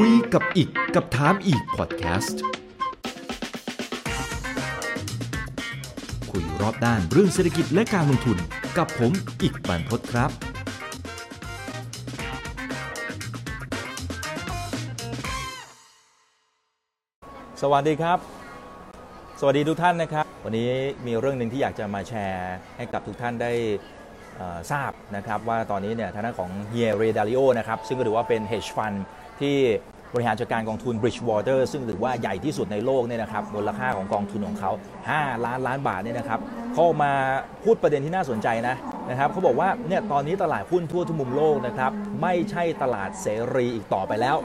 คุยกับอีกกับถามอีกพอดแคสต์คุยรอบด้านเรื่องเศรษฐกิจและการลงทุนกับผมอีกบรรพตครับ สวัสดีครับ สวัสดีทุกท่านนะครับ วันนี้มีเรื่องหนึ่งที่อยากจะมาแชร์ให้กับทุกท่านได้ทราบนะครับว่าตอนนี้เนี่ยทางด้านของเฮียเรดาริโอนะครับซึ่งก็ถือว่าเป็น hedge fund ที่บริหารจัดการกองทุน Bridgewater ซึ่งถือว่าใหญ่ที่สุดในโลกเนี่ยนะครับมูลค่าของกองทุนของเขา 5 ล้านล้านบาทเนี่ยนะครับเขามาพูดประเด็นที่น่าสนใจนะนะครับเขาบอกว่าเนี่ยตอนนี้ตลาดหุ้นทั่วทุกมุมโลกนะครับไม่ใช่ตลาดเสรีอีกต่อไปแล้ว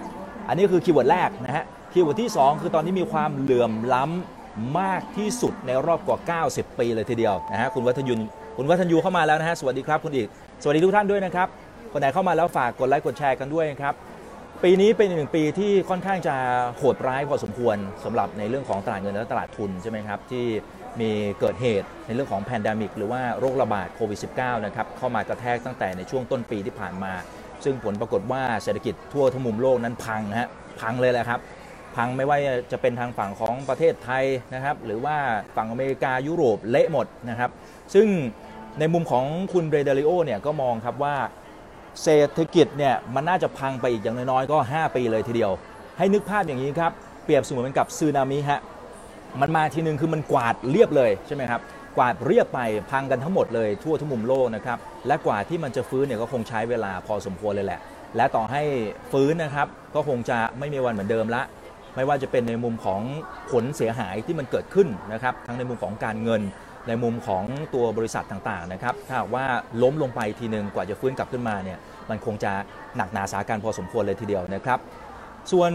อันนี้คือ keyword แรกนะฮะ keyword ที่ 2 คือตอนนี้มีความเหลื่อมล้ำมากที่สุดในรอบกว่า 90 ปีเลยทีเดียวนะฮะคุณวัฒยุนคุณวัฒยูเข้ามาแล้วนะฮะสวัสดีครับคุณอิก สวัสดีทุกท่านด้วยนะครับคนไหนเข้ามาแล้วฝากกดไลค์กดแชร์กันด้วยนะครับ ปีนี้เป็นอีกหนึ่งปีที่ค่อนข้างจะโหดร้ายพอสมควรสำหรับในเรื่องของตลาดเงินและตลาดทุนใช่ไหมครับที่มีเกิดเหตุในเรื่องของแพนดามิก หรือว่าโรคระบาดโควิด -19 นะครับเข้ามากระแทกตั้งแต่ในช่วงต้นปีที่ผ่านมา ซึ่งผลปรากฏว่าเศรษฐกิจทั่วทั้งมุมโลกนั้นพังนะฮะพังเลยแหละครับพังไม่ว่าจะเป็นทางฝั่งของประเทศไทยนะครับหรือว่าฝั่งอเมริกายุโรปเละหมดนะครับซึ่งในมุมของคุณเรเดลิโอเนี่ยก็มองครับว่า เศรษฐกิจเนี่ยมันน่าจะพังไปอีกอย่างน้อยๆก็ 5 ปีเลยทีเดียว ให้นึกภาพอย่างนี้ครับ เปรียบเสมือนกับซึนามิฮะมันมาทีนึงคือมันกวาดเรียบเลยใช่ไหมครับกวาดเรียบไปพังกันทั้งหมดเลยทั่วทุกมุมโลกนะครับและกว่าที่มันจะฟื้นเนี่ยก็คงใช้เวลาพอสมควรเลยแหละ และต่อให้ฟื้นนะครับก็คงจะไม่มีวันเหมือนเดิมละ ไม่ว่าจะเป็นในมุมของผลเสียหายที่มันเกิดขึ้นนะครับ ทั้งในมุมของการเงิน ในมุมของตัวบริษัทต่างๆนะครับ ถ้าว่าล้มลงไปทีหนึ่งกว่าจะฟื้นกลับขึ้นมาเนี่ยมันคงจะหนักหนาสาการพอสมควรเลยทีเดียวนะครับ ส่วน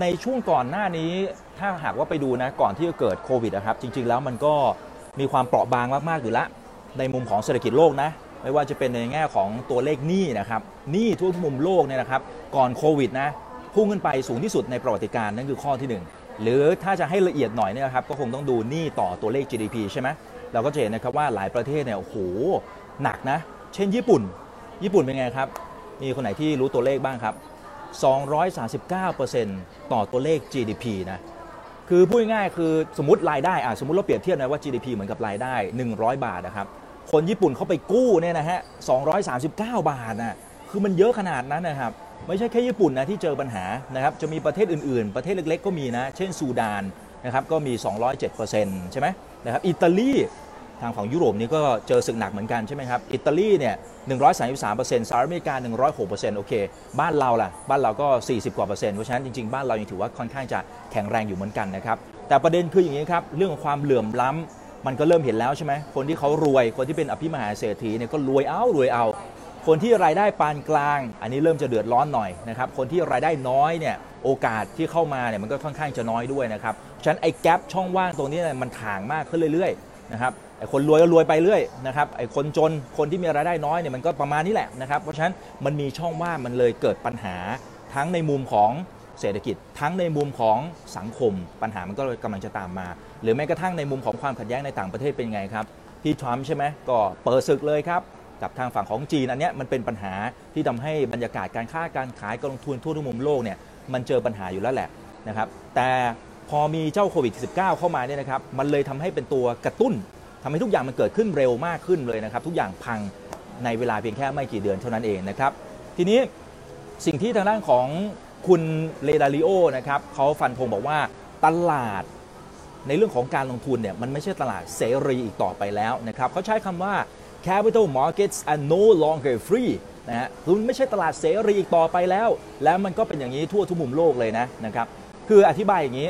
ในช่วงก่อนหน้านี้ถ้าหากว่าไปดูนะก่อนที่จะเกิดโควิดนะครับ จริงๆแล้วมันก็มีความเปราะบางมากๆอยู่ละในมุมของเศรษฐกิจโลกนะไม่ว่าจะเป็นในแง่ของตัวเลขหนี้นะครับหนี้ทั่วทุกมุมโลกเนี่ยนะครับ ก่อนโควิดนะ พุ่งขึ้นไปสูงที่สุดในประวัติการนั่นคือข้อที่หนึ่งหรือถ้าจะให้ละเอียดหน่อยเนี่ยนะครับก็คงต้องดูหนี้ต่อตัวเลข GDP ใช่ไหมเราก็จะเห็นนะครับว่าหลายประเทศเนี่ยโอ้โหหนักนะ เช่นญี่ปุ่น ญี่ปุ่นเป็นไงครับ มีคนไหนที่รู้ตัวเลขบ้างครับ 239%ต่อตัวเลข GDP นะคือพูดง่ายคือสมมติรายได้อะสมมติเราเปรียบเทียบนะว่า GDP เหมือนกับรายได้ 100 บาทนะครับคนญี่ปุ่นเขาไปกู้เนี่ยนะฮะ239 บาทนะคือมันเยอะขนาดนั้นนะครับ ไม่ใช่แค่ญี่ปุ่นนะที่เจอปัญหานะครับจะมีประเทศอื่นๆ ประเทศเล็กๆ ก็มีนะ เช่นซูดานนะครับก็มี 207%ใช่ไหมนะครับอิตาลีทางฝั่งยุโรปนี้ก็เจอศึกหนักเหมือนกันใช่ไหมครับ อิตาลีเนี่ย133%สหรัฐอเมริกา 106%โอเค บ้านเราล่ะ บ้านเราก็ 40 กว่าเปอร์เซ็นต์ เพราะฉะนั้นจริง ๆ บ้านเรายังถือว่าค่อนข้างจะแข็งแรงอยู่เหมือนกันนะครับ แต่ประเด็นคืออย่างนี้ครับ เรื่องของความเหลื่อมล้ำมันก็เริ่มเห็นแล้วใช่ไหมคนที่เขารวย คนที่เป็นอภิมหาเศรษฐีเนี่ยก็รวยเอา รวยเอา คนที่รายได้ปานกลาง อันนี้เริ่มจะเดือดร้อนหน่อยนะครับ คนที่รายได้น้อยเนี่ยโอกาสที่เข้ามาเนี่ยมันก็ค่อนข้างจะน้อยด้วยนะครับฉะนั้นไอ้แกลบช่องว่างตรงนี้เนี่ยมันถ่างมากขึ้นเรื่อยๆนะครับไอ้คนรวยก็รวยไปเรื่อยนะครับไอ้คนจนคนที่มีรายได้น้อยเนี่ยมันก็ประมาณนี้แหละนะครับเพราะฉะนั้นมันมีช่องว่างมันเลยเกิดปัญหาทั้งในมุมของเศรษฐกิจทั้งในมุมของสังคม ปัญหามันก็กำลังจะตามมา หรือแม้กระทั่งในมุมของความขัดแย้งในต่างประเทศเป็นไงครับพี่ทรัมป์ใช่ไหมก็เปิดศึกเลยครับ กับทางฝั่งของจีนอันเนี้ยมันเป็นปัญหาที่ทำให้บรรยากาศการค้าการขายการลงทุนทั่วทุกมุมโลกเนี่ยมันเจอปัญหาอยู่แล้วแหละนะครับแต่พอมีเจ้าโควิด -19 เข้ามาเนี่ยนะครับมันเลยทำให้เป็นตัวกระตุ้นทำให้ทุกอย่างมันเกิดขึ้นเร็วมากขึ้นเลยนะครับ ทุกอย่างพังในเวลาเพียงแค่ไม่กี่เดือนเท่านั้นเองนะครับ ทีนี้สิ่งที่ทางด้านของคุณเลดาริโอนะครับเขาฟันธงบอกว่าตลาดในเรื่องของการลงทุนเนี่ยมันไม่ใช่ตลาดเสรีอีกต่อไปแล้วนะครับเขาใช้คำว่า capital markets are no longer free นะฮะคือมันไม่ใช่ตลาดเสรีอีกต่อไปแล้ว แล้วมันก็เป็นอย่างนี้ทั่วทุกมุมโลกเลยนะนะครับ คืออธิบายอย่างนี้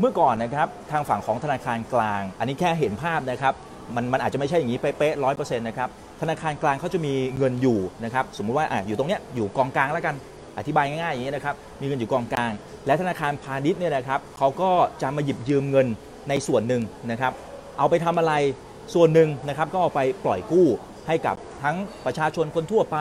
เมื่อก่อนนะครับทางฝั่งของธนาคารกลาง อันนี้แค่เห็นภาพนะครับ มันมันอาจจะไม่ใช่อย่างนี้เป๊ะร้อยเปอร์เซ็นต์นะครับ ธนาคารกลางเขาจะมีเงินอยู่นะครับ สมมุติว่าอะอยู่ตรงเนี้ยอยู่กองกลางแล้วกัน อธิบายง่ายๆอย่างนี้นะครับ มีเงินอยู่กองกลาง และธนาคารพาณิชย์เนี่ยนะครับเขาก็จะมาหยิบยืมเงินในส่วนหนึ่งนะครับ เอาไปทำอะไร ส่วนหนึ่งนะครับก็เอาไปปล่อยกู้ให้กับทั้งประชาชนคนทั่วไป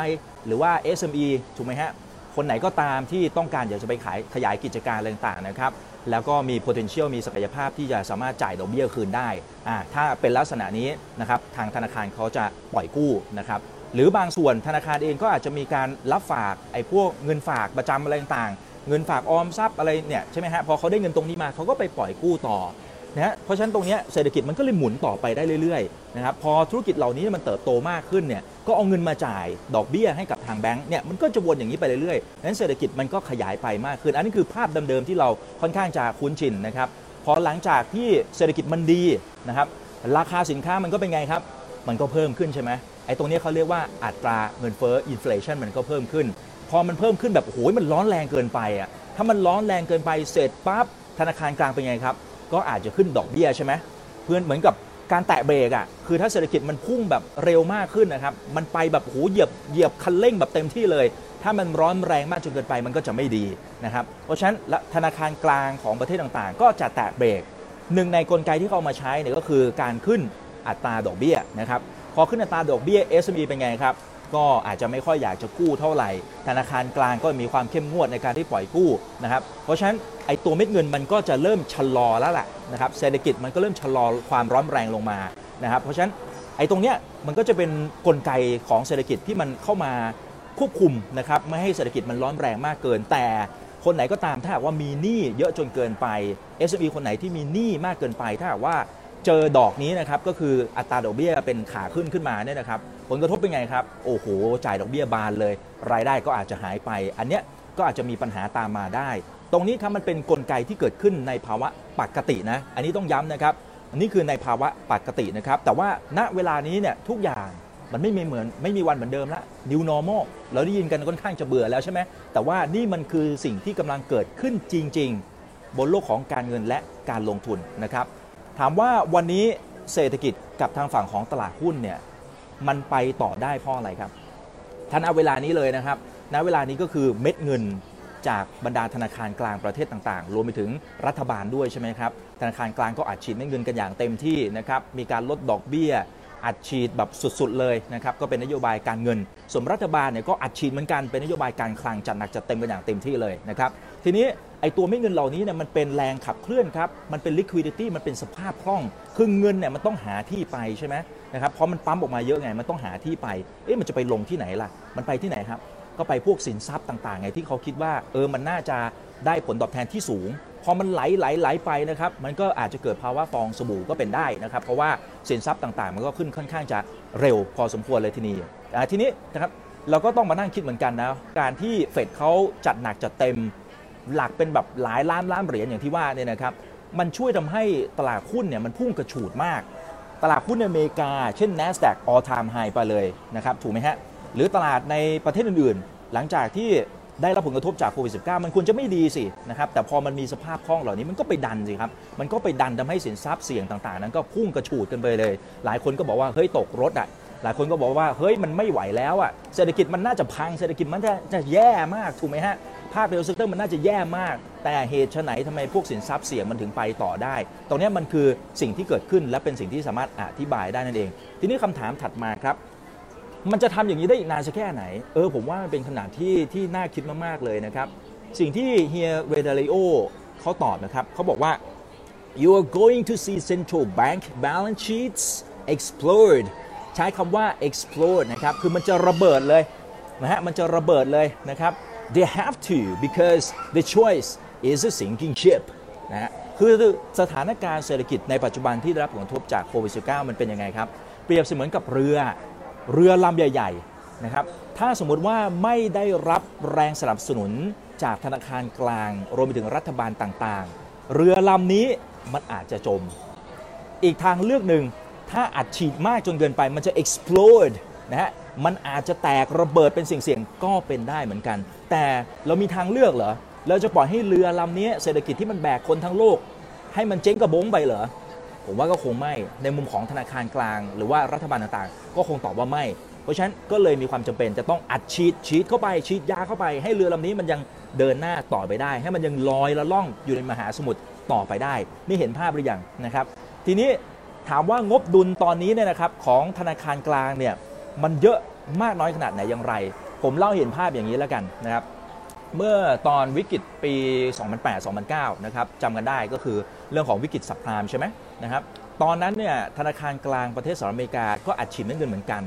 หรือว่า SME ถูกไหมฮะคนไหนก็ตามที่ต้องการอยากจะไปขายขยายกิจการอะไรต่างๆนะครับแล้วก็มี potential มีศักยภาพที่จะสามารถจ่ายดอกเบี้ยคืนได้อ่าถ้าเป็นลักษณะนี้นะครับทางธนาคารเขาจะปล่อยกู้นะครับหรือบางส่วนธนาคารเองก็อาจจะมีการรับฝากไอ้พวกเงินฝากประจำอะไรต่างๆ เงินฝากออมทรัพย์อะไรเนี่ยใช่ไหมฮะพอเขาได้เงินตรงนี้มาเขาก็ไปปล่อยกู้ต่อ นะฮะเพราะฉะนั้นตรงนี้เศรษฐกิจมันก็เลยหมุนต่อไปได้เรื่อยๆนะครับพอธุรกิจเหล่านี้มันเติบโตมากขึ้นเนี่ยก็เอาเงินมาจ่ายดอกเบี้ยให้กับทางแบงก์เนี่ยมันก็จะวนอย่างนี้ไปเรื่อยๆนั้นเศรษฐกิจมันก็ขยายไปมากขึ้น อันนี้คือภาพเดิมๆที่เราค่อนข้างจะคุ้นชินนะครับพอหลังจากที่เศรษฐกิจมันดีนะครับราคาสินค้ามันก็เป็นไงครับ มันก็เพิ่มขึ้นใช่ไหมไอ้ตรงนี้เขาเรียกว่าอัตราเงินเฟ้ออินฟลชันมันก็เพิ่มขึ้น พอมันเพิ่มขึ้นแบบโอ้โหมันร้อนแรงเกินไปอะถ้ามันร้อนแรงเกินไปเสร็จปั๊บธนาคารกลางเป็นไงครับ ก็อาจจะขึ้นดอกเบี้ยใช่ไหมเพื่อนเหมือนกับการแตะเบรกอะคือถ้าเศรษฐกิจมันพุ่งแบบเร็วมากขึ้นนะครับ มันไปแบบโหเหยียบเหยียบคันเร่งแบบเต็มที่เลย ถ้ามันร้อนแรงมากจนเกินไปมันก็จะไม่ดีนะครับ เพราะฉะนั้นธนาคารกลางของประเทศต่างๆ ก็จะแตะเบรกหนึ่งในกลไกที่เขาเอามาใช้เนี่ยก็คือการขึ้นอัตราดอกเบี้ยนะครับพอขึ้นอัตราดอกเบี้ย SME เป็นไงครับ ก็อาจจะไม่ค่อยอยากจะกู้เท่าไหร่ ธนาคารกลางก็มีความเข้มงวดในการที่ปล่อยกู้นะครับ เพราะฉะนั้นไอ้ตัวเม็ดเงินมันก็จะเริ่มชะลอแล้วแหละนะครับ เศรษฐกิจมันก็เริ่มชะลอความร้อนแรงลงมานะครับ เพราะฉะนั้นไอ้ตรงเนี้ยมันก็จะเป็นกลไกของเศรษฐกิจที่มันเข้ามาควบคุมนะครับไม่ให้เศรษฐกิจมันร้อนแรงมากเกิน แต่คนไหนก็ตามถ้าหากว่ามีหนี้เยอะจนเกินไป SME คนไหนที่มีหนี้มากเกินไป ถ้าหากว่า เจอดอกนี้นะครับก็คืออัตราดอกเบี้ยเป็นขาขึ้นขึ้นมาเนี่ยนะครับผลกระทบเป็นไงครับ โอ้โห จ่ายดอกเบี้ยบานเลย รายได้ก็อาจจะหายไป อันเนี้ยก็อาจจะมีปัญหาตามมาได้ ตรงนี้ครับมันเป็นนกลไกที่เกิดขึ้นในภาวะปกตินะ อันนี้ต้องย้ำนะครับอันนี้คือในภาวะปกตินะครับ แต่ว่าณเวลานี้เนี่ยทุกอย่างมันไม่มีเหมือนไม่มีวันเหมือนเดิมละ new normal เราได้ยินกันค่อนข้างจะเบื่อแล้วใช่ไหมแต่ว่านี่มันคือสิ่งที่กำลังเกิดขึ้นจริง ๆ บนโลกของการเงินและการลงทุนนะครับ ถามว่าวันนี้เศรษฐกิจกับทางฝั่งของตลาดหุ้นเนี่ยมันไปต่อได้เพราะอะไรครับท่านเอาเวลานี้เลยนะครับณเวลานี้ก็คือเม็ดเงินจากบรรดาธนาคารกลางประเทศต่างๆ รวมไปถึงรัฐบาลด้วยใช่ไหมครับ ธนาคารกลางก็อัดฉีดเม็ดเงินกันอย่างเต็มที่นะครับ มีการลดดอกเบี้ย อัดฉีดแบบสุดๆเลยนะครับ ก็เป็นนโยบายการเงิน ส่วนรัฐบาลเนี่ยก็อัดฉีดเหมือนกัน เป็นนโยบายการคลังจัดหนักจัดเต็มกันอย่างเต็มที่เลยนะครับ ทีนี้ ไอตัวเม็ดเงินเหล่านี้เนี่ยมันเป็นแรงขับเคลื่อนครับ มันเป็น liquidity มันเป็นสภาพคล่อง คือเงินเนี่ยมันต้องหาที่ไปใช่ไหมนะครับพอมันปั๊มออกมาเยอะไง มันต้องหาที่ไป เอ๊ะมันจะไปลงที่ไหนล่ะ มันไปที่ไหนครับ ก็ไปพวกสินทรัพย์ต่างๆไงที่เขาคิดว่าเออมันน่าจะได้ผลตอบแทนที่สูง พอมันไหลไหลไหลไปนะครับ มันก็อาจจะเกิดภาวะฟองสบู่ก็เป็นได้นะครับ เพราะว่าสินทรัพย์ต่างๆ มันก็ขึ้นค่อนข้างจะเร็วพอสมควรเลยทีนี้ทีนี้นะครับเราก็ต้องมานั่งคิดเหมือนกันนะ การที่เฟดเขาจัดหนักจัดเต็ม หลักเป็นแบบหลายล้านล้านเหรียญอย่างที่ว่าเนี่ยนะครับมันช่วยทำให้ตลาดหุ้นเนี่ยมันพุ่งกระฉูดมาก ตลาดหุ้นในอเมริกา เช่น NASDAQ all time high ไปเลยนะครับถูกไหมฮะหรือตลาดในประเทศอื่นๆ หลังจากที่ได้รับผลกระทบจากโควิด -19 มันควรจะไม่ดีสินะครับแต่พอมันมีสภาพคล่องเหล่านี้มันก็ไปดันสิครับ มันก็ไปดันทำให้สินทรัพย์เสี่ยงต่างๆ นั้นก็พุ่งกระฉูดกันไปเลย หลายคนก็บอกว่าเฮ้ยตกรถอะหลายคนก็บอกว่าเฮ้ยมันไม่ไหวแล้วอะเศรษฐกิจมันน่าจะพังเศรษฐกิจมันจะจะแย่มากถูกไหมฮะ ภาพ real sector มันน่าจะแย่มาก แต่เหตุไฉนทำไมพวกสินทรัพย์เสี่ยงมันถึงไปต่อได้ ตรงนี้มันคือสิ่งที่เกิดขึ้นและเป็นสิ่งที่สามารถอธิบายได้นั่นเอง ทีนี้คำถามถัดมาครับ มันจะทำอย่างนี้ได้อีกนานสักแค่ไหน เออผมว่ามันเป็นขนาดที่ที่น่าคิดมากๆเลยนะครับ สิ่งที่เฮียเวเดลิโอเขาตอบนะครับเขาบอกว่า you are going to see central bank balance sheets explode ใช้คำว่า explode นะครับ คือมันจะระเบิดเลยนะฮะ มันจะระเบิดเลยนะครับ they have to because the choice is a sinking ship นะฮะคือสถานการณ์เศรษฐกิจในปัจจุบันที่ได้รับผลกระทบจากโควิด -19 มันเป็นยังไงครับ เปรียบเสมือนกับเรือเรือลำใหญ่ๆนะครับถ้าสมมุติว่าไม่ได้รับแรงสนับสนุนจากธนาคารกลาง รวมไปถึงรัฐบาลต่างๆ เรือลำนี้มันอาจจะจม อีกทางเลือกหนึ่งถ้าอัดฉีดมากจนเกินไปมันจะ explode นะฮะมันอาจจะแตกระเบิดเป็นสิ่งเสี่ยงก็เป็นได้เหมือนกัน แต่เรามีทางเลือกเหรอเราจะปล่อยให้เรือลำนี้เศรษฐกิจที่มันแบกคนทั้งโลก ให้มันเจ๊งกระบงไปเหรอผมว่าก็คงไม่ในมุมของธนาคารกลาง หรือว่ารัฐบาลต่างๆ ก็คงตอบว่าไม่ เพราะฉะนั้นก็เลยมีความจำเป็นจะต้องอัดฉีดฉีดเข้าไปฉีดยาเข้าไป ให้เรือลำนี้มันยังเดินหน้าต่อไปได้ ให้มันยังลอยละล่องอยู่ในมหาสมุทรต่อไปได้ นี่เห็นภาพหรือยังนะครับ ทีนี้ถามว่างบดุลตอนนี้เนี่ยนะครับของธนาคารกลางเนี่ยมันเยอะมากน้อยขนาดไหนอย่างไร ผมเล่าเห็นภาพอย่างนี้แล้วกันนะครับ เมื่อตอนวิกฤตปี 2008-2009 นะครับจำกันได้ก็คือเรื่องของวิกฤตสับพรามใช่ไหมนะครับ ตอนนั้นเนี่ยธนาคารกลางประเทศสหรัฐอเมริกาก็อัดฉีดเงินเหมือนกัน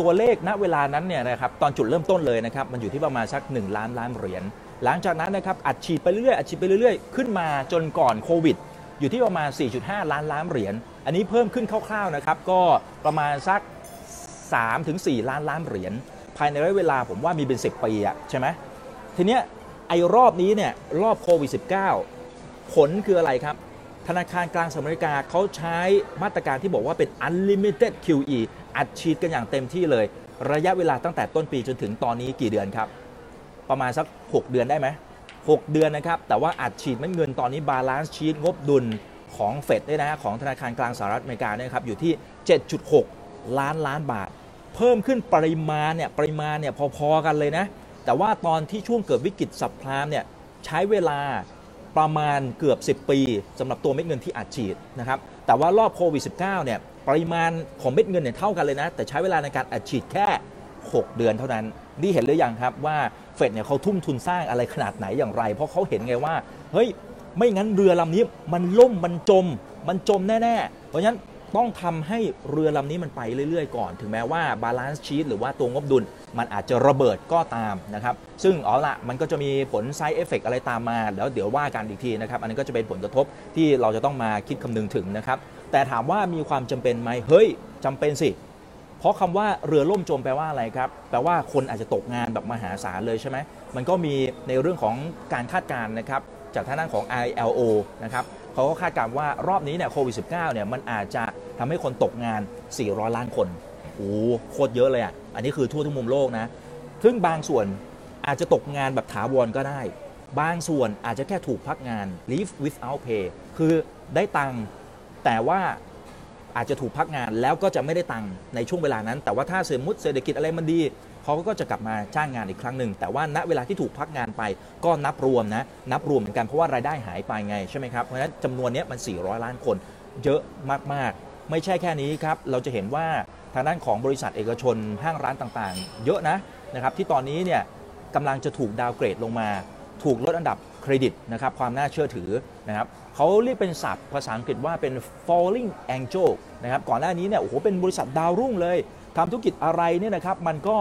ตัวเลขณเวลานั้นเนี่ยนะครับตอนจุดเริ่มต้นเลยนะครับมันอยู่ที่ประมาณสัก 1 ล้านล้านเหรียญ หลังจากนั้นนะครับอัดฉีดไปเรื่อยอัดฉีดไปเรื่อยขึ้นมาจนก่อนโควิดอยู่ที่ประมาณ 4.5 ล้านล้านเหรียญ อันนี้เพิ่มขึ้นคร่าวๆนะครับก็ประมาณสัก3ถึง4ล้านล้านเหรียญ ภายในระยะเวลาผมว่ามีเป็น 10 ปีอะใช่ไหมทีเนี้ยไอ้รอบนี้เนี่ยรอบโควิด -19 ผลคืออะไรครับ ธนาคารกลางสหรัฐอเมริกาเขาใช้มาตรการที่บอกว่าเป็น unlimited QE อัดฉีดกันอย่างเต็มที่เลย ระยะเวลาตั้งแต่ต้นปีจนถึงตอนนี้กี่เดือนครับ ประมาณสัก 6 เดือนได้ไหม6 เดือนนะครับ แต่ว่าอัดฉีดเม็ดเงินตอนนี้ balance sheet งบดุลของเฟดเนี่ยนะฮะของธนาคารกลางสหรัฐอเมริกาเนี่ยครับอยู่ที่ 7.6 ล้านล้านบาท เพิ่มขึ้นปริมาณเนี่ยปริมาณเนี่ยพอๆกันเลยนะ แต่ว่าตอนที่ช่วงเกิดวิกฤต subprime เนี่ยใช้เวลาประมาณเกือบ 10 ปีสำหรับตัวเม็ดเงินที่อัดฉีดนะครับแต่ว่ารอบโควิด -19 เนี่ยปริมาณของเม็ดเงินเนี่ยเท่ากันเลยนะ แต่ใช้เวลาในการอัดฉีดแค่ 6 เดือนเท่านั้น นี่เห็นหรือยังครับว่าเฟดเนี่ยเขาทุ่มทุนสร้างอะไรขนาดไหนอย่างไร เพราะเขาเห็นไงว่าเฮ้ยไม่งั้นเรือลำนี้มันล่มมันจม มันจมแน่ๆ เพราะฉะนั้น ต้องทำให้เรือลำนี้มันไปเรื่อยๆ ก่อน ถึงแม้ว่า balance sheet หรือว่าตัวงบดุล มันอาจจะระเบิดก็ตามนะครับ ซึ่งเอาละมันก็จะมีผลไซ d ์เอฟเฟกอะไรตามมา แล้วเดี๋ยวว่ากันอีกทีนะครับ อันนี้ก็จะเป็นผลกระทบที่เราจะต้องมาคิดคำนึงถึงนะครับ แต่ถามว่ามีความจำเป็นไหมเฮ้ยจำเป็นสิ เพราะคำว่าเรือล่มจมแปลว่าอะไรครับ แปลว่าคนอาจจะตกงานแบบมหาศาลเลยใช่ไหมมันก็มีในเรื่องของการคาดการณ์นะครับจากทางด้านของ ILO นะครับ เขาก็คาดการณ์ว่ารอบนี้เนี่ยโควิด -19 เนี่ยมันอาจจะทำให้คนตกงาน 400 ล้านคน โอ้โหโคตรเยอะเลยอะ อันนี้คือทั่วทุกมุมโลกนะ ซึ่งบางส่วนอาจจะตกงานแบบถาวรก็ได้ บางส่วนอาจจะแค่ถูกพักงาน leave without pay คือได้ตังค์แต่ว่าอาจจะถูกพักงานแล้วก็จะไม่ได้ตังค์ในช่วงเวลานั้น แต่ว่าถ้าสมมติเศรษฐกิจอะไรมันดี เขาก็จะกลับมาจ้างงานอีกครั้งหนึ่งแต่ว่าณเวลาที่ถูกพักงานไปก็นับรวมนะนับรวมเหมือนกันเพราะว่ารายได้หายไปไงใช่ไหมครับเพราะฉะนั้นจำนวนนี้มัน 400 ล้านคนเยอะมากๆ ไม่ใช่แค่นี้ครับเราจะเห็นว่าทางด้านของบริษัทเอกชนห้างร้านต่างๆ เยอะนะนะครับที่ตอนนี้เนี่ยกำลังจะถูกดาวเกรดลงมา ถูกลดอันดับเครดิตนะครับความน่าเชื่อถือนะครับเขาเรียกเป็นศัพท์ภาษาอังกฤษว่าเป็น falling angel นะครับก่อนหน้านี้เนี่ยโอ้โหเป็นบริษัทดาวรุ่งเลยทำธุรกิจอะไรเนี่ยนะครับมันก็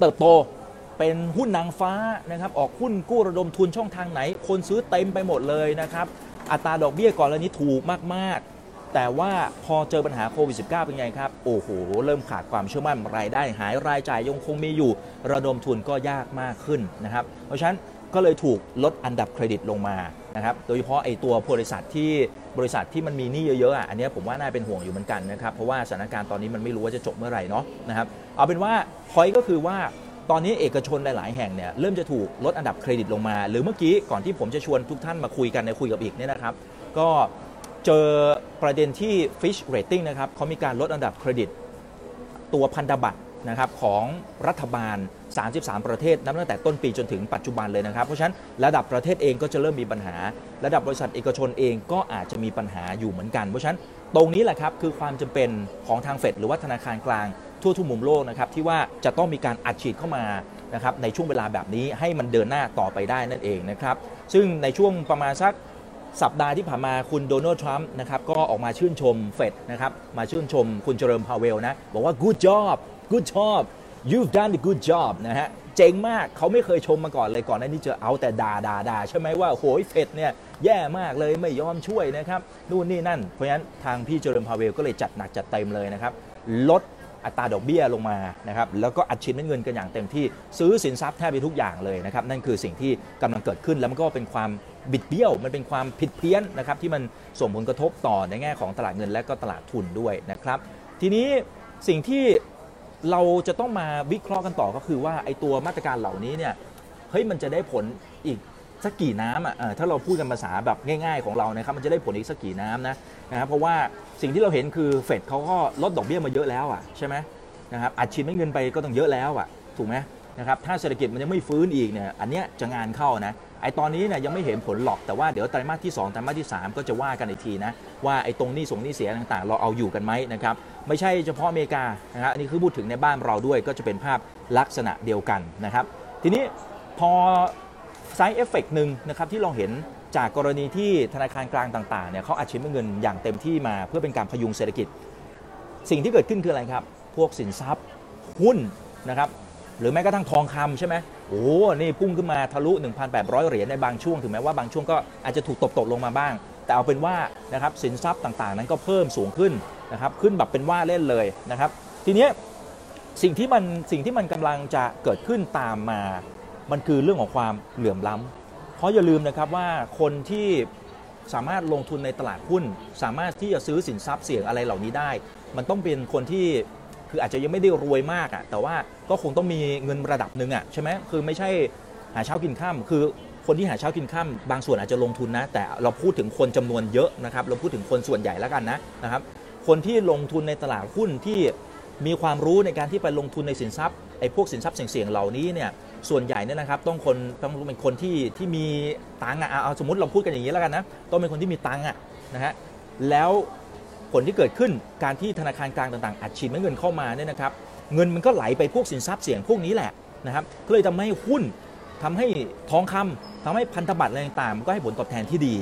เติบโตเป็นหุ้นนางฟ้านะครับออกหุ้นกู้ระดมทุนช่องทางไหน คนซื้อเต็มไปหมดเลยนะครับอัตราดอกเบี้ยก่อนแล้วนี้ถูกมากๆ แต่ว่าพอเจอปัญหาโควิด -19 เป็นไงครับ โอ้โห เริ่มขาดความเชื่อมั่นรายได้หายรายจ่ายยังคงมีอยู่ ระดมทุนก็ยากมากขึ้นนะครับ เพราะฉะนั้นก็เลยถูกลดอันดับเครดิตลงมา นะครับโดยเฉพาะไอ้ตัวบริษัทที่บริษัทที่มันมีหนี้เยอะๆอะอันนี้ผมว่าน่าเป็นห่วงอยู่เหมือนกันนะครับเพราะว่าสถานการณ์ตอนนี้มันไม่รู้ว่าจะจบเมื่อไหร่เนาะนะครับเอาเป็นว่าพอยก็คือว่าตอนนี้เอกชนหลาย ๆ แห่งเนี่ยเริ่มจะถูกลดอันดับเครดิตลงมา หรือเมื่อกี้ก่อนที่ผมจะชวนทุกท่านมาคุยกันในคุยกับอีกเนี่ยนะครับ ก็เจอประเด็นที่ Fish Rating นะครับเขามีการลดอันดับเครดิต ตัวพันธบัตรนะครับของรัฐบาล 33 ประเทศนับตั้งแต่ต้นปีจนถึงปัจจุบันเลยนะครับ เพราะฉะนั้นระดับประเทศเองก็จะเริ่มมีปัญหา ระดับบริษัทเอกชนเองก็อาจจะมีปัญหาอยู่เหมือนกัน เพราะฉะนั้นตรงนี้แหละครับคือความจำเป็นของทางเฟดหรือว่าธนาคารกลางทั่วทุกมุมโลกนะครับที่ว่าจะต้องมีการอัดฉีดเข้ามานะครับในช่วงเวลาแบบนี้ให้มันเดินหน้าต่อไปได้นั่นเองนะครับซึ่งในช่วงประมาณสักสัปดาห์ที่ผ่านมาคุณโดนัลด์ทรัมป์นะครับก็ออกมาชื่นชมเฟดนะครับมาชื่นชมคุณ Jerome Powell นะบอกว่า good job good job you've done a good job นะฮะ เจ๋งมากเขาไม่เคยชมมาก่อนเลยก่อนหน้านี้จะเอาแต่ด่าด่าด่าใช่ไหมว่าโหยเฟดเนี่ย แย่มากเลยไม่ยอมช่วยนะครับ นู่นนี่นั่น เพราะฉะนั้นทางพี่ Jerome Powell ก็เลยจัดหนักจัดเต็มเลยนะครับ ลดอัตราดอกเบี้ยลงมานะครับแล้วก็อัดฉีดเม็ดเงินกันอย่างเต็มที่ซื้อสินทรัพย์แทบไปทุกอย่างเลยนะครับนั่นคือสิ่งที่กำลังเกิดขึ้นแล้วมันก็เป็นความบิดเบี้ยว มันเป็นความผิดเพี้ยนนะครับที่มันส่งผลกระทบต่อในแง่ของตลาดเงินและก็ตลาดทุนด้วยนะครับทีนี้สิ่งที่ เราจะต้องมาวิเคราะห์กันต่อก็คือว่าไอ้ตัวมาตรการเหล่านี้เนี่ยเฮ้ยมันจะได้ผลอีกสักกี่น้ำอะเออถ้าเราพูดกันภาษาแบบง่าย ๆ ของเรานะครับมันจะได้ผลอีกสักกี่น้ำนะนะครับเพราะว่าสิ่งที่เราเห็นคือเฟดเขาก็ลดดอกเบี้ยมาเยอะแล้วอะใช่ไหมนะครับอัดฉีดเม็ดเงินไปก็ต้องเยอะแล้วอะถูกไหม นะครับถ้าเศรษฐกิจมันยังไม่ฟื้นอีกเนี่ยอันเนี้ยจะงานเข้านะไอตอนนี้เนี่ยยังไม่เห็นผลหรอกแต่ว่าเดี๋ยวไตรมาสที่ 2 ไตรมาสที่ 3 ก็จะว่ากันอีกทีนะ ว่าไอตรงนี้ส่งหนี้เสียต่างๆ เราเอาอยู่กันไหมนะครับ ไม่ใช่เฉพาะอเมริกานะครับอันนี้คือพูดถึงในบ้านเราด้วยก็จะเป็นภาพลักษณะเดียวกันนะครับ ทีนี้พอ side effect หนึ่งนะครับที่เราเห็นจากกรณีที่ธนาคารกลางต่างๆเนี่ยเขาอัดฉีดเงินอย่างเต็มที่มาเพื่อเป็นการพยุงเศรษฐกิจ สิ่งที่เกิดขึ้นคืออะไรครับ พวกสินทรัพย์หุ้นนะครับ หรือแม้กระทั่งทองคำใช่ไหมโอ้นี่พุ่งขึ้นมาทะลุ 1,800 เหรียญในบางช่วง ถึงแม้ว่าบางช่วงก็อาจจะถูกตบตกลงมาบ้าง แต่เอาเป็นว่านะครับสินทรัพย์ต่างๆ นั้นก็เพิ่มสูงขึ้นนะครับขึ้นแบบเป็นว่าเล่นเลยนะครับ ทีนี้สิ่งที่มันสิ่งที่มันกำลังจะเกิดขึ้นตามมา มันคือเรื่องของความเหลื่อมล้ำเพราะอย่าลืมนะครับว่าคนที่สามารถลงทุนในตลาดหุ้น สามารถที่จะซื้อสินทรัพย์เสี่ยงอะไรเหล่านี้ได้ มันต้องเป็นคนที่ คืออาจจะยังไม่ได้รวยมากอะ่ะแต่ว่าก็คงต้องมีเงินระดับหนึ่งอะ่ะใช่ไหมคือไม่ใช่หาเช้ากินข้ามคือคนที่หาเช้ากินข้ามบางส่วนอาจจะลงทุนนะ แต่เราพูดถึงคนจำนวนเยอะนะครับ เราพูดถึงคนส่วนใหญ่แล้วกันนะนะครับ คนที่ลงทุนในตลาดหุ้นที่มีความรู้ในการที่ไปลงทุนในสินทรัพย์ไอ้พวกสินทรัพย์เสี่ยงๆเหล่านี้เนี่ยส่วนใหญ่เนี่ยนะครับต้องคนต้องเป็นคนที่ที่มีตังค์อะเอาสมมติเราพูดกันอย่างนี้แล้วกันนะต้องเป็นคนที่มีตังค์อะนะฮะแล้ว ผลที่เกิดขึ้นการที่ธนาคารกลางต่างๆ อัดฉีดเงินเข้ามาเนี่ยนะครับเงินมันก็ไหลไปพวกสินทรัพย์เสี่ยงพวกนี้แหละนะครับก็เลยทำให้หุ้นทำให้ทองคำทำให้พันธบัตรอะไรต่างๆมันก็ให้ผลตอบแทนที่ดี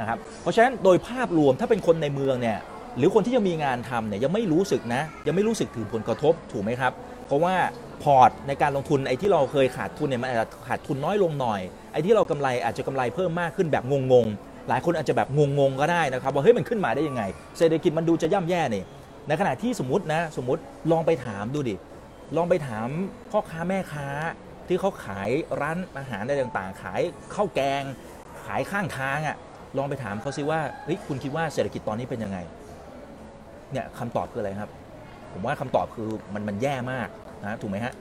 นะครับเพราะฉะนั้นโดยภาพรวมถ้าเป็นคนในเมืองเนี่ยหรือคนที่ยังมีงานทำเนี่ยยังไม่รู้สึกนะยังไม่รู้สึกถึงผลกระทบถูกไหมครับ เพราะว่าพอร์ตในการลงทุนไอ้ที่เราเคยขาดทุนเนี่ยมันอาจจะขาดทุนน้อยลงหน่อยไอ้ที่เรากำไรอาจจะกำไรเพิ่มมากขึ้นแบบงง หลายคนอาจจะแบบงงๆก็ได้นะครับว่าเฮ้ยมันขึ้นมาได้ยังไง เศรษฐกิจมันดูจะย่ำแย่นี่ในขณะที่สมมตินะสมมติลองไปถามดูดิลองไปถามพ่อค้าแม่ค้าที่เขาขายร้านอาหารอะไรต่างๆ ขายข้าวแกง ขายข้างทางอะ่ะลองไปถามเขาซิว่าเฮ้ยคุณคิดว่าเศรษฐกิจตอนนี้เป็นยังไงเนี่ยคำตอบคืออะไรครับ ผมว่าคำตอบคือมันมันแย่มากนะถูกไหมฮะ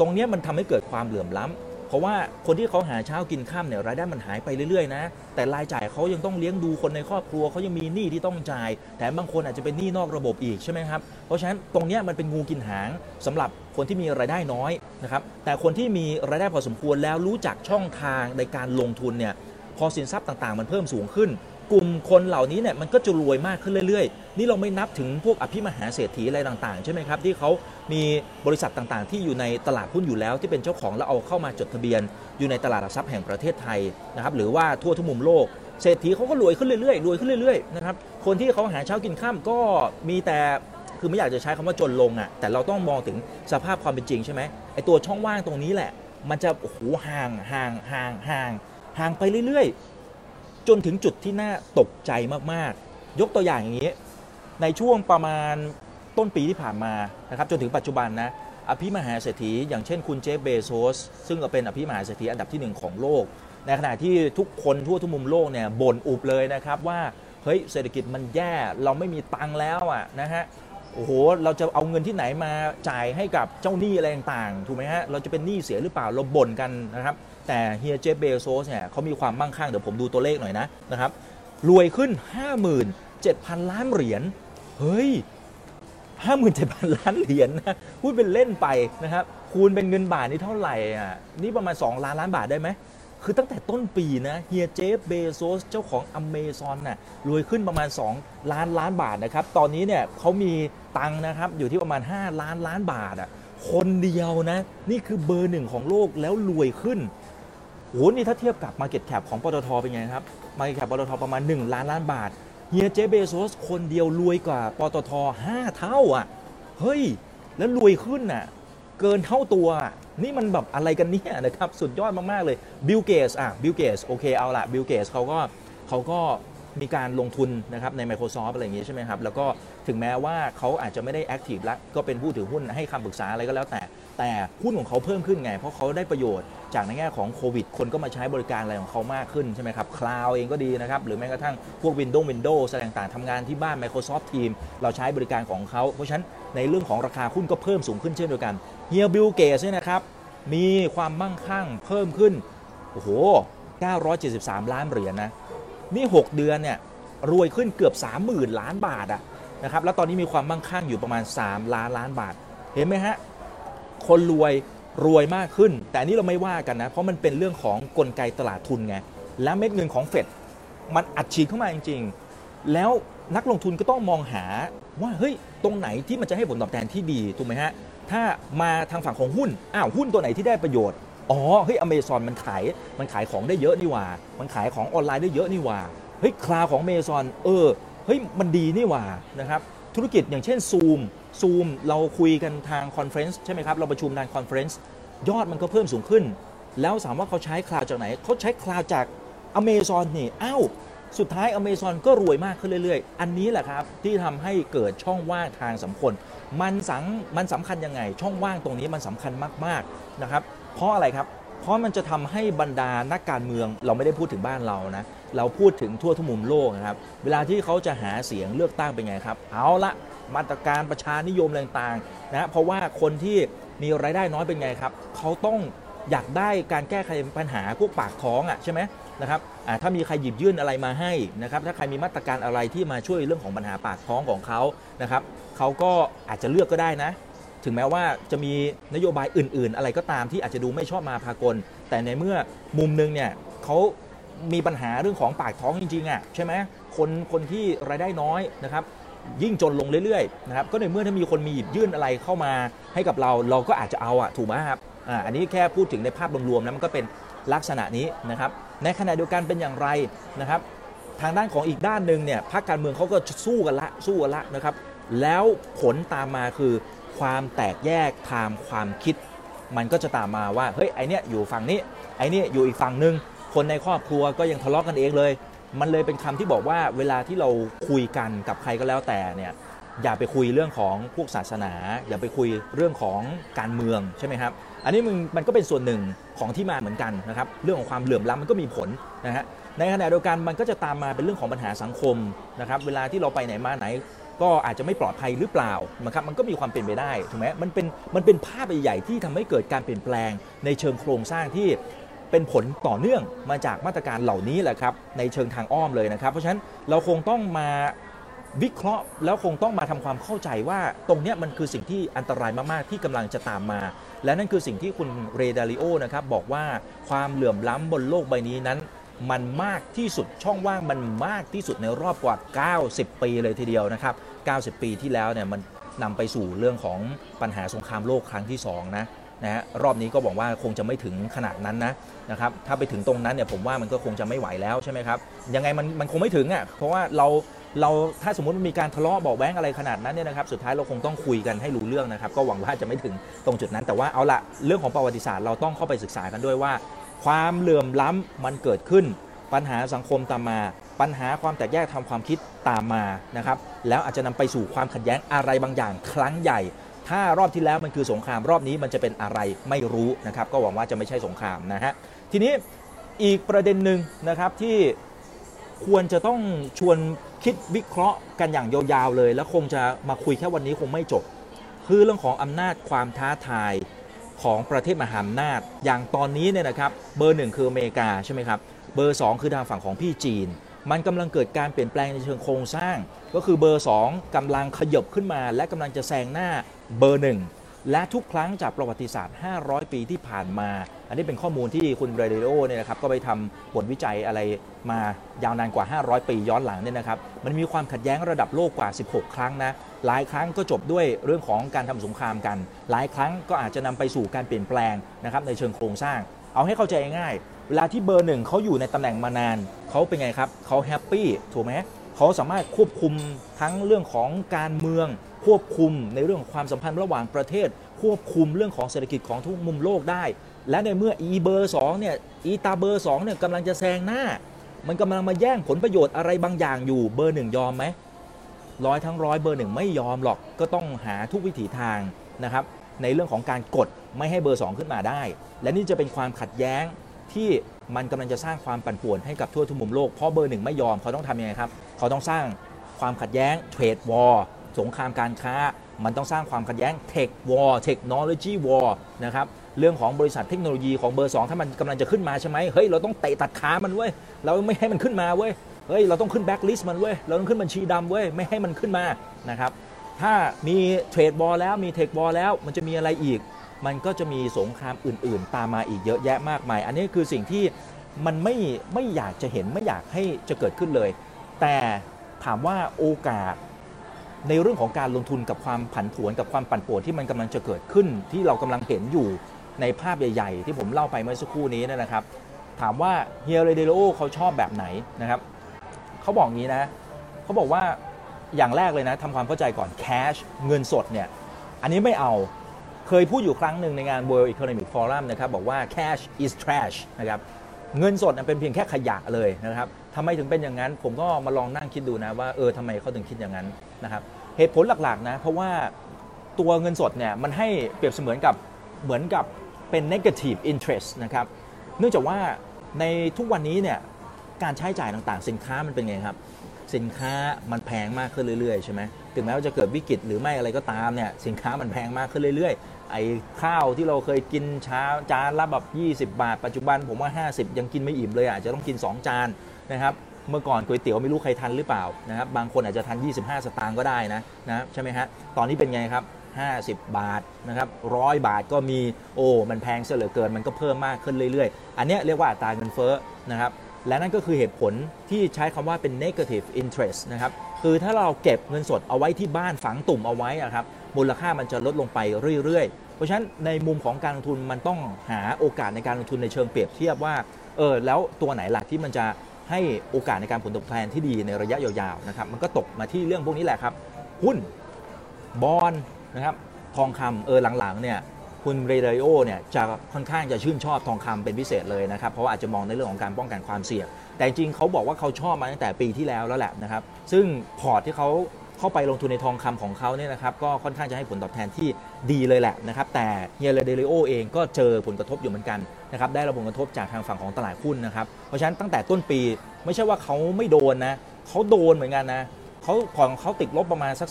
ตรงเนี้ยมันทำให้เกิดความเหลื่อมล้ำ เพราะว่าคนที่เขาหาเช้ากินข้ามเนี่ยรายได้มันหายไปเรื่อยๆนะแต่รายจ่ายเขายังต้องเลี้ยงดูคนในครอบครัวเขายังมีหนี้ที่ต้องจ่ายแถมบางคนอาจจะเป็นหนี้นอกระบบอีกใช่ไหมครับเพราะฉะนั้นตรงนี้มันเป็นงูกินหางสำหรับคนที่มีรายได้น้อยนะครับแต่คนที่มีรายได้พอสมควรแล้วรู้จักช่องทางในการลงทุนเนี่ยพอสินทรัพย์ต่างๆ มันเพิ่มสูงขึ้น กลุ่มคนเหล่านี้เนี่ยมันก็จะรวยมากขึ้นเรื่อยๆ นี่เราไม่นับถึงพวกอภิมหาเศรษฐีอะไรต่างๆ ใช่ไหมครับ ที่เขามีบริษัทต่างๆ ที่อยู่ในตลาดหุ้นอยู่แล้ว ที่เป็นเจ้าของแล้วเอาเข้ามาจดทะเบียน อยู่ในตลาดหลักทรัพย์แห่งประเทศไทยนะครับหรือว่าทั่วทุกมุมโลกเศรษฐีเขาก็รวยขึ้นเรื่อยๆรวยขึ้นเรื่อยๆนะครับคนที่เขาหาเช้ากินข้ามก็มีแต่คือไม่อยากจะใช้คำว่าจนลงอะแต่เราต้องมองถึงสภาพความเป็นจริงใช่ไหมไอตัวช่องว่างตรงนี้แหละ มันจะโอ้โหห่างห่างห่างห่างห่างไปเรื่อยๆ จนถึงจุดที่น่าตกใจมากๆ ยกตัวอย่างอย่างนี้ ในช่วงประมาณต้นปีที่ผ่านมานะครับจนถึงปัจจุบันนะอภิมหาเศรษฐีอย่างเช่นคุณเจฟเบโซส ซึ่งก็เป็นอภิมหาเศรษฐีอันดับที่หนึ่งของโลก ในขณะที่ทุกคนทั่วทุกมุมโลกเนี่ยบ่นอุบเลยนะครับว่าเฮ้ยเศรษฐกิจมันแย่เราไม่มีตังค์แล้วอะนะฮะโอ้โหเราจะเอาเงินที่ไหนมาจ่ายให้กับเจ้าหนี้อะไรต่างๆถูกไหมฮะเราจะเป็นหนี้เสียหรือเปล่าเราบ่นกันนะครับ แต่เฮียเจฟเบโซสเนี่ยเขามีความมั่งคั่งเดี๋ยวผมดูตัวเลขหน่อยนะนะครับรวยขึ้น 57,000 ล้านเหรียญเฮ้ย57,000 ล้านเหรียญนะพูดเป็นเล่นไปนะครับคูณเป็นเงินบาทนี่เท่าไหร่อะนี่ประมาณ 2 ล้านล้านบาทได้ไหมคือตั้งแต่ต้นปีนะเฮียเจฟเบโซสเจ้าของอเมซอนน่ะรวยขึ้นประมาณ 2 ล้านล้านบาทนะครับ ตอนนี้เนี่ยเขามีตังค์นะครับอยู่ที่ประมาณ 5 ล้านล้านบาทอะคนเดียวนะ นี่คือเบอร์หนึ่งของโลกแล้วรวยขึ้น โหนี่ถ้าเทียบกับ Market Cap ของปตทเป็นไงครับ Market Cap ปตทประมาณ 1 ล้านล้านบาท เฮียเจเบโซสคนเดียวรวยกว่าปตท 5 เท่าอะ เฮ้ย แล้วรวยขึ้นน่ะ เกินเท่าตัว นี่มันแบบอะไรกันเนี่ยนะครับ สุดยอดมาก ๆ เลยบิลเกตส์อะบิลเกตส์โอเคเอาละบิลเกตส์เขาก็เขาก็มีการลงทุนนะครับใน Microsoft อะไรอย่างงี้ใช่ไหมครับ แล้วก็ถึงแม้ว่าเขาอาจจะไม่ได้ active แล้วก็เป็นผู้ถือหุ้นให้คำปรึกษาอะไรก็แล้วแต่ แต่หุ้นของเขาเพิ่มขึ้นไง เพราะเขาได้ประโยชน์จากในแง่ของโควิด คนก็มาใช้บริการอะไรของเขามากขึ้นใช่ไหมครับ cloud เองก็ดีนะครับ หรือแม้กระทั่งพวก Windows Windows อะไรต่างๆทำงานที่บ้าน Microsoft Team เราใช้บริการของเขา เพราะฉะนั้นในเรื่องของราคาหุ้นก็เพิ่มสูงขึ้นเช่นเดียวกันเฮียบิลเกตส์เนี่ยนะครับมีความมั่งคั่งเพิ่มขึ้นโอ้โห 973 ล้านเหรียญนะนี่ 6 เดือนเนี่ยรวยขึ้นเกือบ 30,000 ล้านบาทอะนะครับแล้วตอนนี้มีความมั่งคั่งอยู่ประมาณ 3 ล้านล้านบาทเห็นไหมฮะ คนรวยรวยมากขึ้น แต่อันนี้เราไม่ว่ากันนะ เพราะมันเป็นเรื่องของกลไกตลาดทุนไง และเม็ดเงินของเฟดมันอัดฉีดเข้ามาจริง ๆ แล้วนักลงทุนก็ต้องมองหาว่าเฮ้ยตรงไหนที่มันจะให้ผลตอบแทนที่ดีถูกไหมฮะถ้ามาทางฝั่งของหุ้นอ้าวหุ้นตัวไหนที่ได้ประโยชน์อ๋อเฮ้ยอเมซอนมันขายมันขายของได้เยอะนี่ว่า มันขายของออนไลน์ได้เยอะนี่ว่าเฮ้ย cloud ของอเมซอนเออเฮ้ยมันดีนี่ว่านะครับ ธุรกิจอย่างเช่น Zoom Zoom เราคุยกันทาง conference ใช่ไหมครับ เราประชุมทาง conference ยอดมันก็เพิ่มสูงขึ้น แล้วถามว่าเขาใช้ cloud จากไหน เขาใช้ cloud จากอเมซอนนี่อ้าวสุดท้ายอเมซอนก็รวยมากขึ้นเรื่อยๆ อันนี้แหละครับ ที่ทำให้เกิดช่องว่างทางสังคมมันสังมันสำคัญยังไง ช่องว่างตรงนี้มันสำคัญมากๆนะครับ เพราะอะไรครับ เพราะมันจะทำให้บรรดานักการเมืองเราไม่ได้พูดถึงบ้านเรานะ เราพูดถึงทั่วทุกมุมโลกนะครับ เวลาที่เขาจะหาเสียงเลือกตั้งเป็นไงครับ เอาละมาตรการประชานิยมต่างๆนะเพราะว่าคนที่มีรายได้น้อยเป็นไงครับเขาต้องอยากได้การแก้ไขปัญหาพวกปากท้องอะใช่ไหมนะครับถ้ามีใครหยิบยื่นอะไรมาให้นะครับถ้าใครมีมาตรการอะไรที่มาช่วยเรื่องของปัญหาปากท้องของเขานะครับเขาก็อาจจะเลือกก็ได้นะ ถึงแม้ว่าจะมีนโยบายอื่น ๆ อะไรก็ตามที่อาจจะดูไม่ชอบมาพากล แต่ในเมื่อมุมหนึงเนี่ยเขา มีปัญหาเรื่องของปากท้องจริงๆอะใช่ไหมคนคนที่รายได้น้อยนะครับยิ่งจนลงเรื่อยๆนะครับก็ในเมื่อถ้ามีคนมีหยิบยื่นอะไรเข้ามาให้กับเราเราก็อาจจะเอาอะถูกไหมครับอ่าอันนี้แค่พูดถึงในภาพรวมๆนะมันก็เป็นลักษณะนี้นะครับในขณะเดียวกันเป็นอย่างไรนะครับ ทางด้านของอีกด้านหนึ่งเนี่ยพรรคการเมืองเขาก็สู้กันละสู้กันละนะครับ แล้วผลตามมาคือความแตกแยกทางความคิด มันก็จะตามมาว่าเฮ้ยไอเนี้ยอยู่ฝั่งนี้ไอเนี้ยอยู่อีกฝั่งหนึ่ง คนในครอบครัวก็ยังทะเลาะกันเองเลย มันเลยเป็นคำที่บอกว่าเวลาที่เราคุยกันกับใครก็แล้วแต่เนี่ยอย่าไปคุยเรื่องของพวกศาสนา อย่าไปคุยเรื่องของการเมืองใช่ไหมครับอันนี้มันมันก็เป็นส่วนหนึ่งของที่มาเหมือนกันนะครับเรื่องของความเหลื่อมล้ำมันก็มีผลนะฮะในขณะเดียวกันมันก็จะตามมาเป็นเรื่องของปัญหาสังคมนะครับเวลาที่เราไปไหนมาไหนก็อาจจะไม่ปลอดภัยหรือเปล่านะครับมันก็มีความเป็นไปได้ถูกไหมมันเป็นมันเป็นภาพใหญ่ๆที่ทำให้เกิดการเปลี่ยนแปลงในเชิงโครงสร้างที่ เป็นผลต่อเนื่องมาจากมาตรการเหล่านี้แหละครับในเชิงทางอ้อมเลยนะครับ เพราะฉะนั้นเราคงต้องมาวิเคราะห์แล้วคงต้องมาทำความเข้าใจว่าตรงนี้มันคือสิ่งที่อันตรายมากๆที่กำลังจะตามมา และนั่นคือสิ่งที่คุณเรดาริโอนะครับบอกว่าความเหลื่อมล้ำบนโลกใบนี้นั้น มันมากที่สุดช่องว่างมันมากที่สุดในรอบกว่า 90 ปีเลยทีเดียวนะครับ 90 ปีที่แล้วเนี่ยมันนำไปสู่เรื่องของปัญหาสงครามโลกครั้งที่2นะ นะฮะรอบนี้ก็บอกว่าคงจะไม่ถึงขนาดนั้นนะนะครับถ้าไปถึงตรงนั้นเนี่ยผมว่ามันก็คงจะไม่ไหวแล้วใช่ไหมครับยังไงมันมันคงไม่ถึงอะเพราะว่าเราเราถ้าสมมติมันมีการทะเลาะเบาะแว้งอะไรขนาดนั้นเนี่ยนะครับสุดท้ายเราคงต้องคุยกันให้รู้เรื่องนะครับก็หวังว่าจะไม่ถึงตรงจุดนั้น แต่ว่าเอาละเรื่องของประวัติศาสตร์เราต้องเข้าไปศึกษากันด้วยว่า ความเหลื่อมล้ำมันเกิดขึ้น ปัญหาสังคมตามมา ปัญหาความแตกแยกทางความคิดตามมานะครับแล้วอาจจะนำไปสู่ความขัดแย้งอะไรบางอย่าง ครั้งใหญ่ ถ้ารอบที่แล้วมันคือสงครามรอบนี้มันจะเป็นอะไรไม่รู้นะครับ ก็หวังว่าจะไม่ใช่สงครามนะฮะทีนี้อีกประเด็นหนึ่งนะครับที่ควรจะต้องชวนคิดวิเคราะห์กันอย่างยาวๆเลย แล้วคงจะมาคุยแค่วันนี้คงไม่จบ คือเรื่องของอำนาจความท้าทายของประเทศมหาอำนาจ อย่างตอนนี้เนี่ยนะครับเบอร์หนึ่งคืออเมริกาใช่ไหมครับเบอร์ 2 คือทางฝั่งของพี่จีน มันกำลังเกิดการเปลี่ยนแปลงในเชิงโครงสร้าง ก็คือเบอร์ 2กำลังขยบขึ้นมา และกำลังจะแซงหน้าเบอร์ 1 และทุกครั้งจากประวัติศาสตร์ 500 ปีที่ผ่านมา อันนี้เป็นข้อมูลที่คุณเรเดโอเนี่ยนะครับก็ไปทำบทวิจัยอะไรมายาวนานกว่า 500 ปีย้อนหลังเนี่ยนะครับมันมีความขัดแย้งระดับโลกกว่า 16 ครั้งนะหลายครั้งก็จบด้วยเรื่องของการทำสงครามกัน หลายครั้งก็อาจจะนำไปสู่การเปลี่ยนแปลงนะครับในเชิงโครงสร้าง เอาให้เข้าใจง่าย เวลาที่เบอร์หนึ่งเขาอยู่ในตำแหน่งมานานเขาเป็นไงครับเขาแฮปปี้ถูกไหมเขาสามารถควบคุมทั้งเรื่องของการเมือง ควบคุมในเรื่องของความสัมพันธ์ระหว่างประเทศ ควบคุมเรื่องของเศรษฐกิจของทุกมุมโลกได้ และในเมื่ออีเบอร์2เนี่ยอีตาเบอร์2เนี่ยกำลังจะแซงหน้า มันกำลังมาแย่งผลประโยชน์อะไรบางอย่างอยู่เบอร์หนึ่งยอมไหมร้อยทั้งร้อยเบอร์หนึ่งไม่ยอมหรอกก็ต้องหาทุกวิถีทางนะครับในเรื่องของการกดไม่ให้เบอร์ 2 ขึ้นมาได้ และนี่จะเป็นความขัดแย้ง ที่มันกำลังจะสร้างความปั่นป่วนให้กับทั่วทุกมุมโลก เพราะเบอร์หนึ่งไม่ยอมเขาต้องทำยังไงครับ เขาต้องสร้างความขัดแย้ง trade war สงครามการค้า มันต้องสร้างความขัดแย้ง tech war technology war นะครับเรื่องของบริษัทเทคโนโลยีของเบอร์ 2 ถ้ามันกำลังจะขึ้นมาใช่ไหมเฮ้ยเราต้องเตะตัดขามันเว้ยเราไม่ให้มันขึ้นมาเว้ยเฮ้ยเราต้องขึ้นแบ็กลิสต์มันเว้ยเราต้องขึ้นบัญชีดำเว้ยไม่ให้มันขึ้นมานะครับถ้ามี trade war แล้วมี tech war แล้วมันจะมีอะไรอีก มันก็จะมีสงครามอื่น ๆ ตามมาอีกเยอะแยะมากมาย อันนี้คือสิ่งที่มันไม่ไม่อยากจะเห็นไม่อยากให้จะเกิดขึ้นเลย แต่ถามว่าโอกาสในเรื่องของการลงทุนกับความผันผวนกับความปั่นป่วนที่มันกำลังจะเกิดขึ้น ที่เรากำลังเห็นอยู่ในภาพใหญ่ ๆ ที่ผมเล่าไปเมื่อสักครู่นี้นยนะครับ ถามว่าเฮียเรเดโลเขาชอบแบบไหนนะครับเขาบอกงี้นะเขาบอกว่าอย่างแรกเลยนะทำความเข้าใจก่อนแคชเงินสดเนี่ยอันนี้ไม่เอา เคยพูดอยู่ครั้งหนึ่งในงาน World Economic Forum นะครับบอกว่า cash is trash นะครับเงินสดเป็นเพียงแค่ขยะเลยนะครับทำไมถึงเป็นอย่างนั้น ผมก็มาลองนั่งคิดดูนะว่าเออทำไมเขาถึงคิดอย่างนั้นนะครับเหตุผลหลักๆนะเพราะว่าตัวเงินสดเนี่ยมันให้เปรียบเสมือนกับเหมือนกับเป็น negative interest นะครับเนื่องจากว่าในทุกวันนี้เนี่ยการใช้จ่ายต่างๆ สินค้ามันเป็นไงครับ สินค้ามันแพงมากขึ้นเรื่อยๆใช่ไหม ถึงแม้ว่าจะเกิดวิกฤตหรือไม่อะไรก็ตามเนี่ยสินค้ามันแพงมากขึ้นเรื่อยๆ ไอ้ข้าวที่เราเคยกินเช้าจานละแบบ 20 บาท ปัจจุบันผมว่า 50 ยังกินไม่อิ่มเลยอาจจะต้องกิน 2 จานนะครับเมื่อก่อนก๋วยเตี๋ยวไม่รู้ใครทันหรือเปล่านะครับบางคนอาจจะทัน 25 สตางค์ก็ได้นะนะใช่ไหมฮะตอนนี้เป็นไงครับ50 บาทนะครับร้อยบาทก็มีโอ้มันแพงเสียเหลือเกิน มันก็เพิ่มมากขึ้นเรื่อยๆ อันนี้เรียกว่าอัตราเงินเฟ้อนะครับ และนั่นก็คือเหตุผลที่ใช้คำว่าเป็น negative interest นะครับ คือถ้าเราเก็บเงินสดเอาไว้ที่บ้านฝังตุ่มเอาไว้อะครับ มูลค่ามันจะลดลงไปเรื่อยๆ เพราะฉะนั้นในมุมของการลงทุนมันต้องหาโอกาสในการลงทุนในเชิงเปรียบเทียบว่า เออ แล้วตัวไหนหลักที่มันจะให้โอกาสในการผลตอบแทนที่ดีในระยะยาวๆ นะครับ มันก็ตกมาที่เรื่องพวกนี้แหละครับ หุ้น บอลนะครับ ทองคำเออหลังๆ เนี่ย คุณเรเดโอเนี่ยจะค่อนข้างจะชื่นชอบทองคำเป็นพิเศษเลยนะครับ เพราะว่าอาจจะมองในเรื่องของการป้องกันความเสี่ยง แต่จริงเขาบอกว่าเขาชอบมาตั้งแต่ปีที่แล้วแล้วแหละนะครับ ซึ่งพอร์ตที่เขาเข้าไปลงทุนในทองคำของเขาเนี่ยนะครับก็ค่อนข้างจะให้ผลตอบแทนที่ดีเลยแหละนะครับ แต่เฮียเรย์ดาลิโอเองก็เจอผลกระทบอยู่เหมือนกันนะครับได้รับผลกระทบจากทางฝั่งของตลาดหุ้นนะครับเพราะฉะนั้นตั้งแต่ต้นปีไม่ใช่ว่าเขาไม่โดนนะเขาโดนเหมือนกันนะ เขาของเขาติดลบประมาณสัก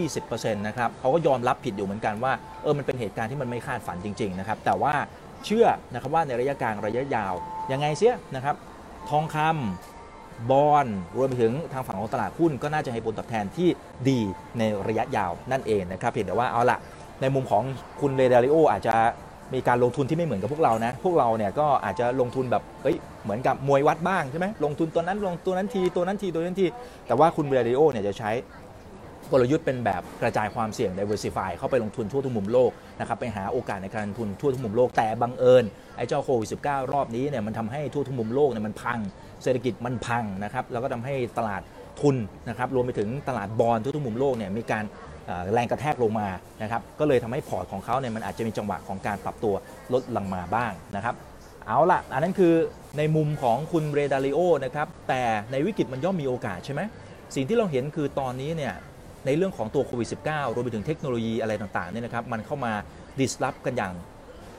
15-20%นะครับเขาก็ยอมรับผิดอยู่เหมือนกันว่าเออมันเป็นเหตุการณ์ที่มันไม่คาดฝันจริงๆนะครับแต่ว่าเชื่อนะครับว่าในระยะกลางระยะยาวยังไงเสียนะครับทองคำบอลรวมไปถึงทางฝั่งของตลาดหุ้นก็น่าจะให้ผลตอบแทนที่ดีในระยะยาวนั่นเองนะครับเพียงแต่ว่าเอาละในมุมของคุณเรย์ดาลิโออาจจะ มีการลงทุนที่ไม่เหมือนกับพวกเรานะ พวกเราเนี่ยก็อาจจะลงทุนแบบเฮ้ยเหมือนกับมวยวัดบ้างใช่ไหมลงทุนตัวนั้นลงตัวนั้นทีตัวนั้นทีตัวนั้นที แต่ว่าคุณเรย์ดาลิโอเนี่ยจะใช้กลยุทธ์เป็นแบบกระจายความเสี่ยง diversify เข้าไปลงทุนทั่วทุกมุมโลกนะครับไปหาโอกาสในการลงทุนทั่วทุกมุมโลกแต่บังเอิญไอ้เจ้าโควิด -19 รอบนี้เนี่ยมันทำให้ทั่วทุกมุมโลกเนี่ยมันพัง เศรษฐกิจมันพังนะครับแล้วก็ทำให้ตลาดทุนนะครับรวมไปถึงตลาดบอลทั่วทุกมุมโลกเนี่ยมีการ แรงกระแทกลงมานะครับก็เลยทำให้พอร์ตของเขาเนี่ยมันอาจจะมีจังหวะของการปรับตัวลดลงมาบ้างนะครับเอาละอันนั้นคือในมุมของคุณเรดาริโอนะครับแต่ในวิกฤตมันย่อมมีโอกาสใช่ไหมสิ่งที่เราเห็นคือตอนนี้เนี่ยในเรื่องของตัวโควิด -19 รวมไปถึงเทคโนโลยีอะไรต่างๆเนี่ยนะครับมันเข้ามา disrupt กันอย่าง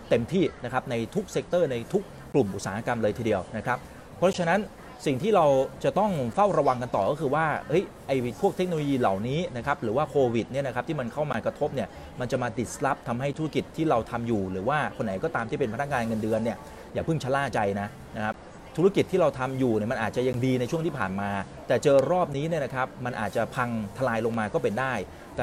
เต็มที่นะครับในทุก sector ในทุกกลุ่มอุตสาหกรรมเลยทีเดียวนะครับเพราะฉะนั้น สิ่งที่เราจะต้องเฝ้าระวังกันต่อก็คือว่าเฮ้ยไอพวกเทคโนโลยีเหล่านี้นะครับหรือว่าโควิดเนี่ยนะครับที่มันเข้ามากระทบเนี่ยมันจะมา disrupt ทำให้ธุรกิจที่เราทำอยู่ หรือว่าคนไหนก็ตามที่เป็นพนักงานเงินเดือนเนี่ยอย่าเพิ่งชะล่าใจนะนะครับธุรกิจที่เราทำอยู่เนี่ยมันอาจจะยังดีในช่วงที่ผ่านมา แต่เจอรอบนี้เนี่ยนะครับมันอาจจะพังทลายลงมาก็เป็นได้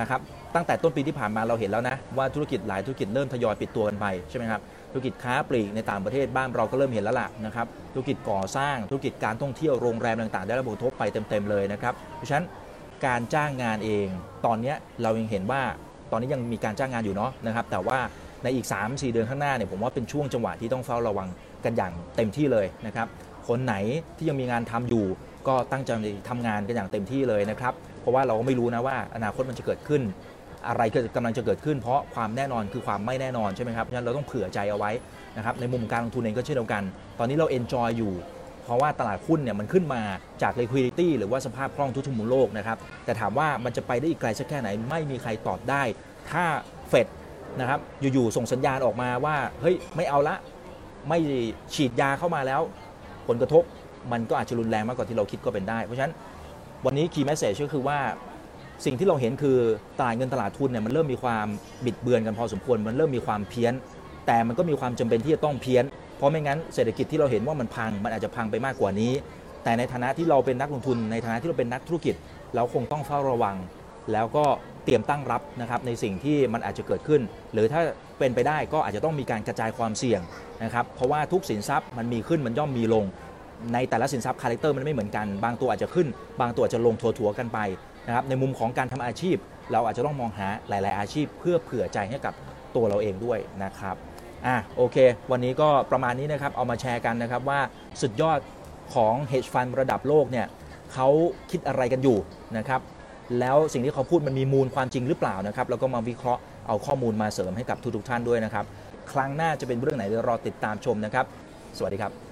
นะครับตั้งแต่ต้นปีที่ผ่านมาเราเห็นแล้วนะว่าธุรกิจหลายธุรกิจเริ่มทยอยปิดตัวกันไปใช่ไหมครับ ธุรกิจค้าปลีกในต่างประเทศบ้านเราก็เริ่มเห็นแล้วล่ะนะครับธุรกิจก่อสร้างธุรกิจการท่องเที่ยวโรงแรมต่างๆ ได้รับผลกระทบไปเต็มๆเลยนะครับเพราะฉะนั้นการจ้างงานเอง ตอนนี้เรายังเห็นว่าตอนนี้ยังมีการจ้างงานอยู่เนาะนะครับ แต่ว่าในอีก 3-4 เดือนข้างหน้าเนี่ยผมว่าเป็นช่วงจังหวะที่ต้องเฝ้าระวังกันอย่างเต็มที่เลยนะครับคนไหนที่ยังมีงานทำอยู่ ก็ตั้งใจทำงานกันอย่างเต็มที่เลยนะครับ เพราะว่าเราก็ไม่รู้นะว่าอนาคตมันจะเกิดขึ้น อะไรกำลังจะเกิดขึ้น เพราะความแน่นอนคือความไม่แน่นอนใช่ไหมครับเพราะฉะนั้นเราต้องเผื่อใจเอาไว้นะครับในมุมการลงทุนเองก็เช่นเดียวกัน ตอนนี้เราเอนจอยอยู่ เพราะว่าตลาดหุ้นเนี่ยมันขึ้นมาจาก liquidity หรือว่าสภาพคล่องทุกๆมุมโลกนะครับแต่ถามว่ามันจะไปได้อีกไกลสักแค่ไหนไม่มีใครตอบได้ ถ้าเฟดนะครับอยู่ๆส่งสัญญาณออกมาว่าเฮ้ยไม่เอาละไม่ฉีดยาเข้ามาแล้ว ผลกระทบมันก็อาจจะรุนแรงมากกว่าที่เราคิดก็เป็นได้ เพราะฉะนั้นวันนี้ key message ก็คือว่า สิ่งที่เราเห็นคือตลาดเงินตลาดทุนเนี่ยมันเริ่มมีความบิดเบือนกันพอสมควร มันเริ่มมีความเพี้ยน แต่มันก็มีความจำเป็นที่จะต้องเพี้ยน เพราะไม่งั้นเศรษฐกิจที่เราเห็นว่ามันพัง มันอาจจะพังไปมากกว่านี้ แต่ในฐานะที่เราเป็นนักลงทุน ในฐานะที่เราเป็นนักธุรกิจ เราคงต้องเฝ้าระวัง แล้วก็เตรียมตั้งรับนะครับในสิ่งที่มันอาจจะเกิดขึ้น หรือถ้าเป็นไปได้ก็อาจจะต้องมีการกระจายความเสี่ยงนะครับ เพราะว่าทุกสินทรัพย์มันมีขึ้นมันย่อมมีลง ในแต่ละสินทรัพย์ character มันไม่เหมือนกัน บางตัวอาจจะขึ้น บางตัวอาจจะลงถัวๆกันไป นะครับในมุมของการทำอาชีพ เราอาจจะต้องมองหาหลาย ๆ อาชีพ เพื่อเผื่อใจให้กับตัวเราเองด้วยนะครับอะโอเค วันนี้ก็ประมาณนี้นะครับเอามาแชร์กันนะครับว่าสุดยอดของ hedge fund ระดับโลกเนี่ยเขาคิดอะไรกันอยู่นะครับแล้วสิ่งที่เขาพูดมันมีมูลความจริงหรือเปล่านะครับแล้วก็มาวิเคราะห์เอาข้อมูลมาเสริมให้กับทุกๆท่านด้วยนะครับ ครั้งหน้าจะเป็นเรื่องไหนเดี๋ยวรอติดตามชมนะครับ สวัสดีครับ